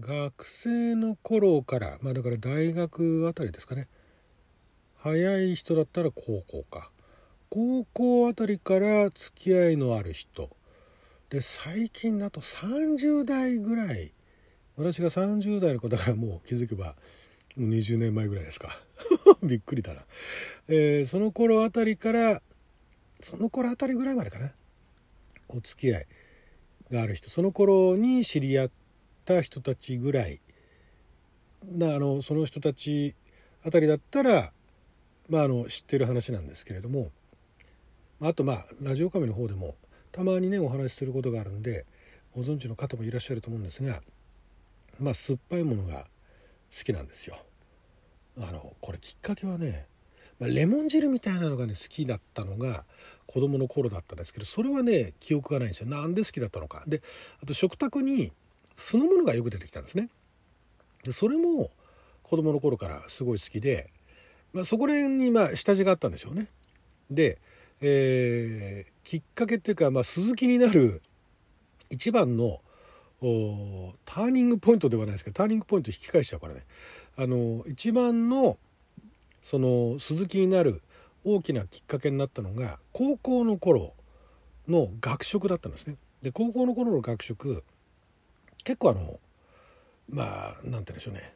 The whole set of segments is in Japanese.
学生の頃からまあだから大学あたりですかね。早い人だったら高校か。高校あたりから付き合いのある人。で最近だと30代ぐらい。私が30代の子だからもう気づけばもう20年前ぐらいですか。びっくりだな、えー、その頃あたりからその頃あたりぐらいまでかな。お付き合いがある人。その頃に知り合った人たちぐらい。なあのその人たちあたりだったら、まあ、あの知ってる話なんですけれどもあとまあラジオカメの方でもたまにねお話しすることがあるんでご存知の方もいらっしゃると思うんですがまあ酸っぱいものが好きなんですよ。あのこれきっかけはね、ま、レモン汁みたいなのがね好きだったのが子供の頃だったんですけどそれはね記憶がないんですよ。なんで好きだったのか。であと食卓に酢の物がよく出てきたんですね。でそれも子供の頃からすごい好きで、まあ、そこら辺にま下地があったんでしょうね。で、えー、きっかけっていうか、まあ、鈴木になる一番のターニングポイントではないですけどターニングポイント引き返しちゃうからね。あの一番のその鈴木になる大きなきっかけになったのが高校の頃の学食だったんですね。で高校の頃の学食結構あのまあ何て言うんでしょうね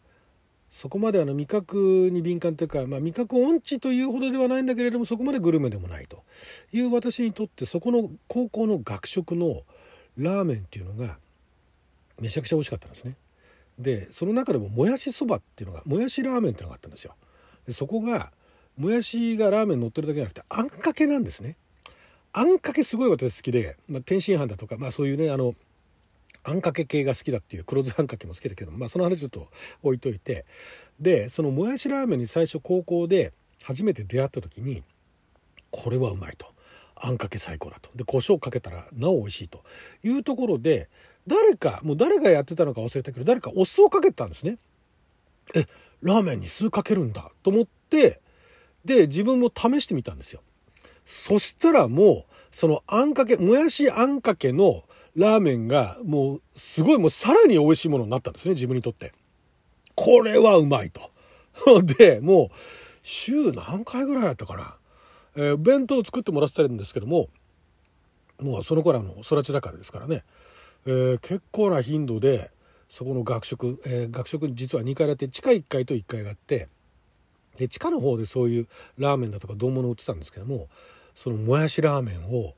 そこまであの味覚に敏感というか、まあ、味覚音痴というほどではないんだけれどもそこまでグルメでもないという私にとってそこの高校の学食のラーメンっていうのがめちゃくちゃ美味しかったんですね。でその中でももやしそばっていうのがもやしラーメンっていうのがあったんですよ。でそこがもやしがラーメン乗ってるだけじゃなくてあんかけなんですね。あんかけすごい私好きで、まあ、天津飯だとか、まあ、そういうねあのあんかけ系が好きだっていう黒酢あんかけも好きだけど、まあ、その話ちょっと置いといて。でそのもやしラーメンに最初高校で初めて出会った時にこれはうまいと。あんかけ最高だと。で胡椒かけたらなお美味しいと。いうところで誰かもう誰がやってたのか忘れたけど誰かお酢をかけたんですね。えラーメンに酢かけるんだ。と思ってで自分も試してみたんですよ。そしたらもうそのあんかけもやしあんかけのラーメンがもうすごいもうさらに美味しいものになったんですね自分にとって。これはうまいと。でもう週何回ぐらいだったかな、えー、弁当を作ってもらってたんですけどももうその頃の育ちだからですからね。えー、結構な頻度でそこの学食、えー、学食に実は2階建て地下1階と1階があってで地下の方でそういうラーメンだとか丼物売ってたんですけどもそのもやしラーメンを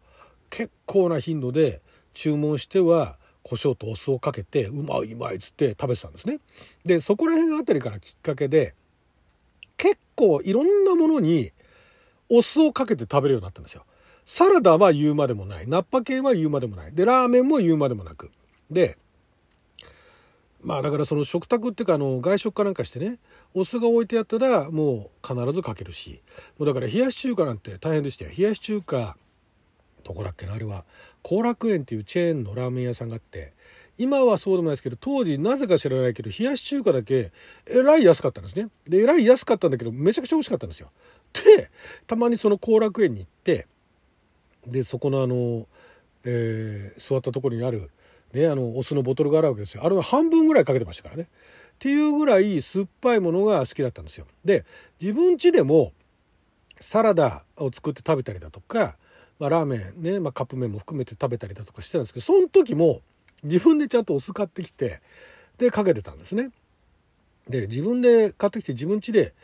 結構な頻度で注文しては胡椒とお酢をかけてうまいうまいっつって食べてたんですね。でそこら辺あたりからきっかけで結構いろんなものにお酢をかけて食べるようになったんですよ。サラダは言うまでもない。ナッパ系は言うまでもない。で、ラーメンも言うまでもなく。で、まあだからその食卓っていうかあの外食かなんかしてね、お酢が置いてあったらもう必ずかけるし、もうだから冷やし中華なんて大変でしたよ。冷やし中華、どこだっけなあれは、後楽園っていうチェーンのラーメン屋さんがあって、今はそうでもないですけど、当時なぜか知らないけど、冷やし中華だけえらい安かったんですね。で、えらい安かったんだけど、めちゃくちゃ美味しかったんですよ。で、たまにその後楽園に行って、でそこのあの、えー、座ったところにある、ね、あのお酢のボトルがあるわけですよあれは半分ぐらいかけてましたからねっていうぐらい酸っぱいものが好きだったんですよで自分家でもサラダを作って食べたりだとか、まあ、ラーメンね、まあ、カップ麺も含めて食べたりだとかしてたんですけどその時も自分でちゃんとお酢買ってきてでかけてたんですねで自分で買ってきて自分家で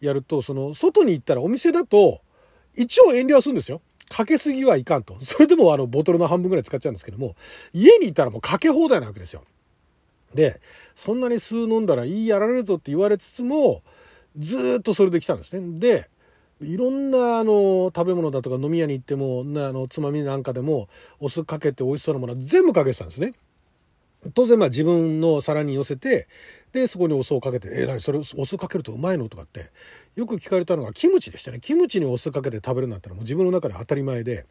やるとその外に行ったらお店だと一応遠慮はするんですよかけすぎはいかんと。それでもあのボトルの半分ぐらい使っちゃうんですけども、家にいたらもうかけ放題なわけですよ。で、そんなに数飲んだらいいやられるぞって言われつつも、ずっとそれで来たんですね。で、いろんなあの食べ物だとか飲み屋に行っても、あのつまみなんかでもお酢かけて美味しそうなものは全部かけてたんですね。当然まあ自分の皿に寄せて、で、そこにお酢をかけて、えー、何それお酢かけるとうまいの？とかってよく聞かれたのがキムチでしたね。キムチにお酢かけて食べるなんてのはもう自分の中で当たり前で。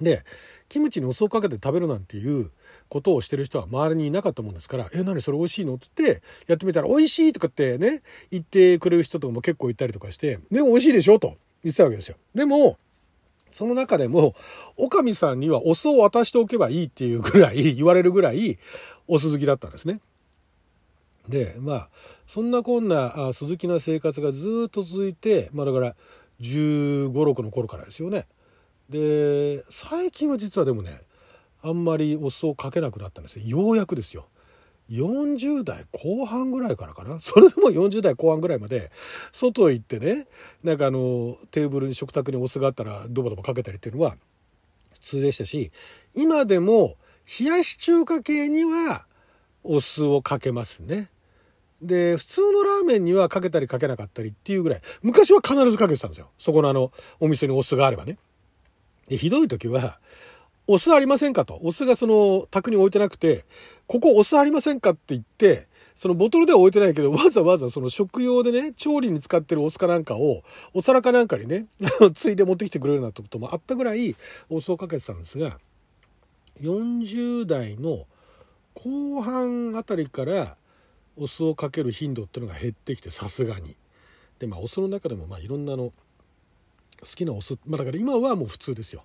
でキムチにお酢をかけて食べるなんていうことをしてる人は周りにいなかったもんですから「え何それ美味しいの?」って言ってやってみたら「美味しい」とかってね言ってくれる人とかも結構いたりとかして「でも美味しいでしょ?」と言ってたわけですよ。でもその中でも、おかみさんにはお酢を渡しておけばいいっていうぐらい、言われるぐらい、お酢好きだったんですね。でまあそんなこんな鈴木な生活がずっと続いてまあだから1 5 6の頃からですよね。で最近は実はでもねあんまりお酢をかけなくなったんですよようやくですよ。40代後半ぐらいからかなそれでも40代後半ぐらいまで外へ行ってねなんかあのテーブルに食卓にお酢があったらドバドバかけたりっていうのは普通でしたし今でも冷やし中華系にはお酢をかけますね。で、普通のラーメンにはかけたりかけなかったりっていうぐらい、昔は必ずかけてたんですよ。そこのあの、お店にお酢があればね。で、ひどい時は、お酢ありませんかと。お酢がその、宅に置いてなくて、ここお酢ありませんかって言って、そのボトルでは置いてないけど、わざわざその食用でね、調理に使ってるお酢かなんかを、お皿かなんかにね、ついで持ってきてくれるようなこともあったぐらい、お酢をかけてたんですが、40代の後半あたりからお酢をかける頻度っていうのが減ってきてさすがに。でまあお酢の中でもまあいろんなの好きなお酢、まあ、だから今はもう普通ですよ。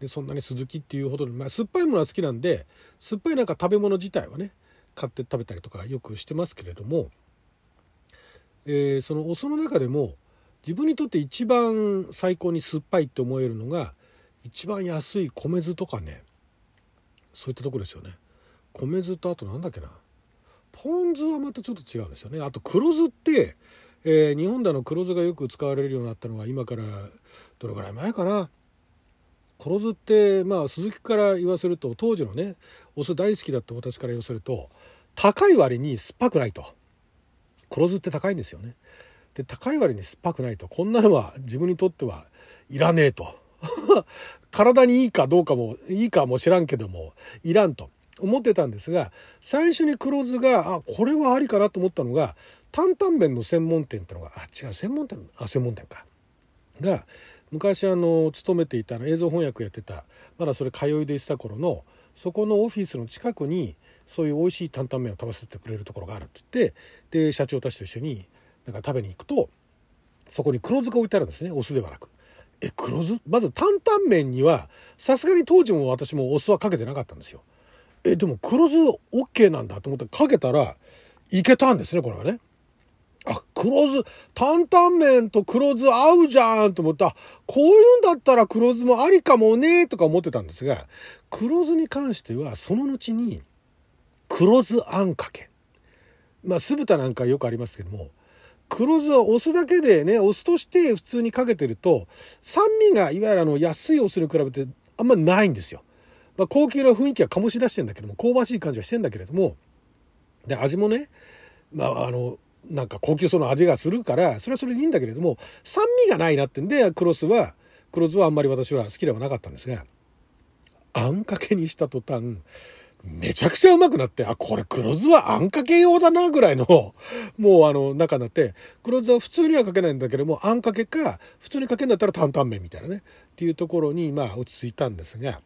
でそんなに鈴木っていうほどまあ、酸っぱいものは好きなんで酸っぱいなんか食べ物自体はね買って食べたりとかよくしてますけれども、えー、そのお酢の中でも自分にとって一番最高に酸っぱいって思えるのが一番安い米酢とかねそういったとこですよね米酢とあと何だっけなポン酢はまたちょっと違うんですよねあと黒酢って、えー、日本での黒酢がよく使われるようになったのが今からどれぐらい前かな。黒酢ってまあ鈴木から言わせると当時のねお酢大好きだった私から言わせると高い割に酸っぱくないと。黒酢って高いんですよね。で高い割に酸っぱくないとこんなのは自分にとってはいらねえと。体にいいかどうかもいいかも知らんけどもいらんと。思ってたんですが最初に黒酢があこれはありかなと思ったのが担々麺の専門店ってのがあ違う専門店あ専門店かが昔あの勤めていた映像翻訳やってたまだそれ通いでいてた頃のそこのオフィスの近くにそういう美味しい担々麺を食べさせてくれるところがあるって言ってで社長たちと一緒になんか食べに行くとそこに黒酢が置いてあるんですねお酢ではなく。え黒酢？まず担々麺にはさすがに当時も私もお酢はかけてなかったんですよ。えでも黒酢 OK なんだと思ってかけたらいけたんですねこれはね。あ黒酢担々麺と黒酢合うじゃんと思ったこういうんだったら黒酢もありかもねとか思ってたんですが黒酢に関してはその後に黒酢あんかけまあ酢豚なんかよくありますけども黒酢はお酢だけでね、お酢として普通にかけてると、酸味がいわゆるあの安いお酢に比べてあんまないんですよ。まあ、高級な雰囲気は醸し出してんだけども、香ばしい感じはしてんだけれども、で、味もね、まあ、あの、なんか高級その味がするから、それはそれでいいんだけれども、酸味がないなってんで、黒酢は、黒酢はあんまり私は好きではなかったんですが、あんかけにした途端、めちゃくちゃうまくなって、あ、これ黒酢はあんかけ用だなぐらいの、もうあの、中になって、黒酢は普通にはかけないんだけども、あんかけか、普通にかけるんだったら担々麺みたいなね、っていうところに、まあ、落ち着いたんですが、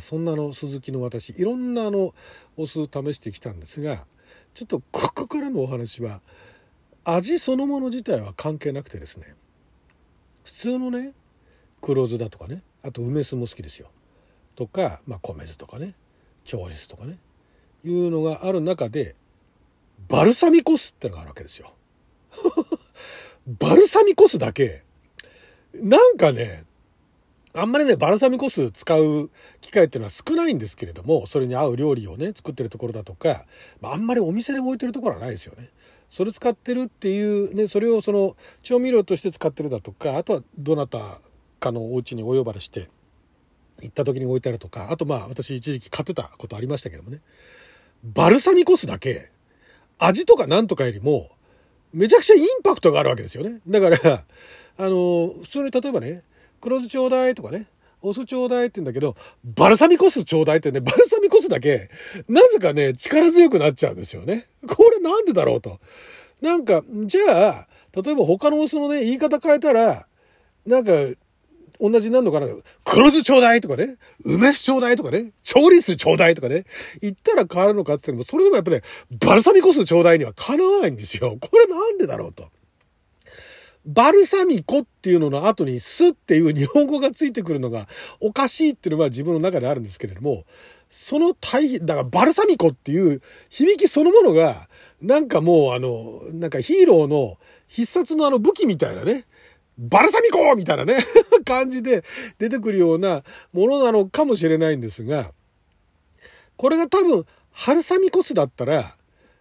そんなの鈴木の私、いろんなあの、お酢試してきたんですが、ちょっとここからのお話は、味そのもの自体は関係なくてですね、普通のね、黒酢だとかね、あと梅酢も好きですよ。とか、まあ、米酢とかね。調理酢とかねいうのがある中でバルサミコ酢ってのがあるわけですよ。バルサミコ酢だけなんかねあんまりねバルサミコ酢使う機会っていうのは少ないんですけれどもそれに合う料理をね作ってるところだとか、まあ、あんまりお店で置いてるところはないですよね。それ使ってるっていうねそれをその調味料として使ってるだとかあとはどなたかのお家にお呼ばれして行った時に置いてあるとか、あとまあ私一時期買ってたことありましたけどもね。バルサミコ酢だけ、味とかなんとかよりも、めちゃくちゃインパクトがあるわけですよね。だから、あの、普通に例えばね、黒酢ちょうだいとかね、お酢ちょうだいって言うんだけど、バルサミコ酢ちょうだいってね、バルサミコ酢だけ、なぜかね、力強くなっちゃうんですよね。これなんでだろうと。なんか、じゃあ、例えば他のお酢のね、言い方変えたら、なんか、同じになるのかな黒酢ちょうだいとかね、梅酢ちょうだいとかね、調理酢ちょうだいとかね、言ったら変わるのかって言っても、それでもやっぱね、バルサミコ酢ちょうだいにはかなわないんですよ。これなんでだろうと。バルサミコっていうのの後に酢っていう日本語がついてくるのがおかしいっていうのは自分の中であるんですけれども、その対比、だからバルサミコっていう響きそのものが、なんかもうあの、なんかヒーローの必殺のあの武器みたいなね、バルサミコみたいなね感じで出てくるようなものなのかもしれないんですが、これが多分、ハルサミコスだったら、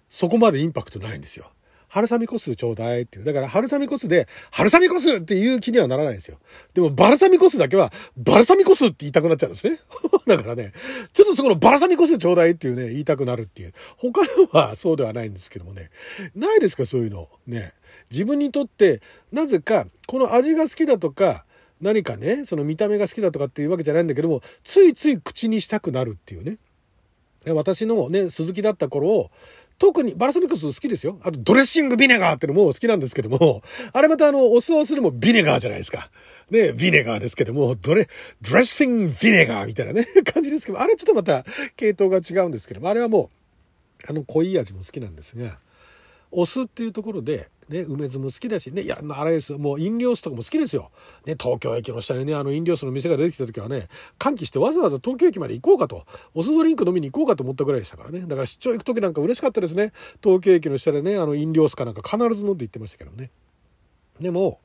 そこまでインパクトないんですよ。春雨コスちょうだいっていう。だから春雨コスで、春雨コスっていう気にはならないんですよ。でもバルサミコスだけは、バルサミコスって言いたくなっちゃうんですね。だからね、ちょっとそこのバルサミコスちょうだいっていうね、言いたくなるっていう。他のはそうではないんですけどもね。ないですか、そういうの。ね。自分にとって、なぜか、この味が好きだとか、何かね、その見た目が好きだとかっていうわけじゃないんだけども、ついつい口にしたくなるっていうね。私のね、鈴木だった頃を、特にバルサミコ酢好きですよ。あとドレッシングビネガーってのも好きなんですけども、あれまたあの、お酢をするもビネガーじゃないですか。ね、ビネガーですけども、ドレ、ドレッシングビネガーみたいなね、感じですけど、あれちょっとまた系統が違うんですけども、あれはもう、あの濃い味も好きなんですが、お酢っていうところで、ね、梅酢も好きだし、ね、いや、あれです。もう飲料酢とかも好きですよ。ね、東京駅の下にね、あの飲料酢の店が出てきた時はね、歓喜してわざわざ東京駅まで行こうかと、お酢ドリンク飲みに行こうかと思ったぐらいでしたからね。だから出張行く時なんか嬉しかったですね。東京駅の下でね、あの飲料酢かなんか必ず飲んで行ってましたけどね。でも、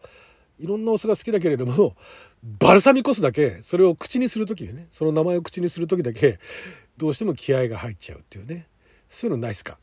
いろんなお酢が好きだけれども、バルサミコ酢だけ、それを口にする時にね、その名前を口にする時だけ、どうしても気合が入っちゃうっていうね。そういうのないっすか？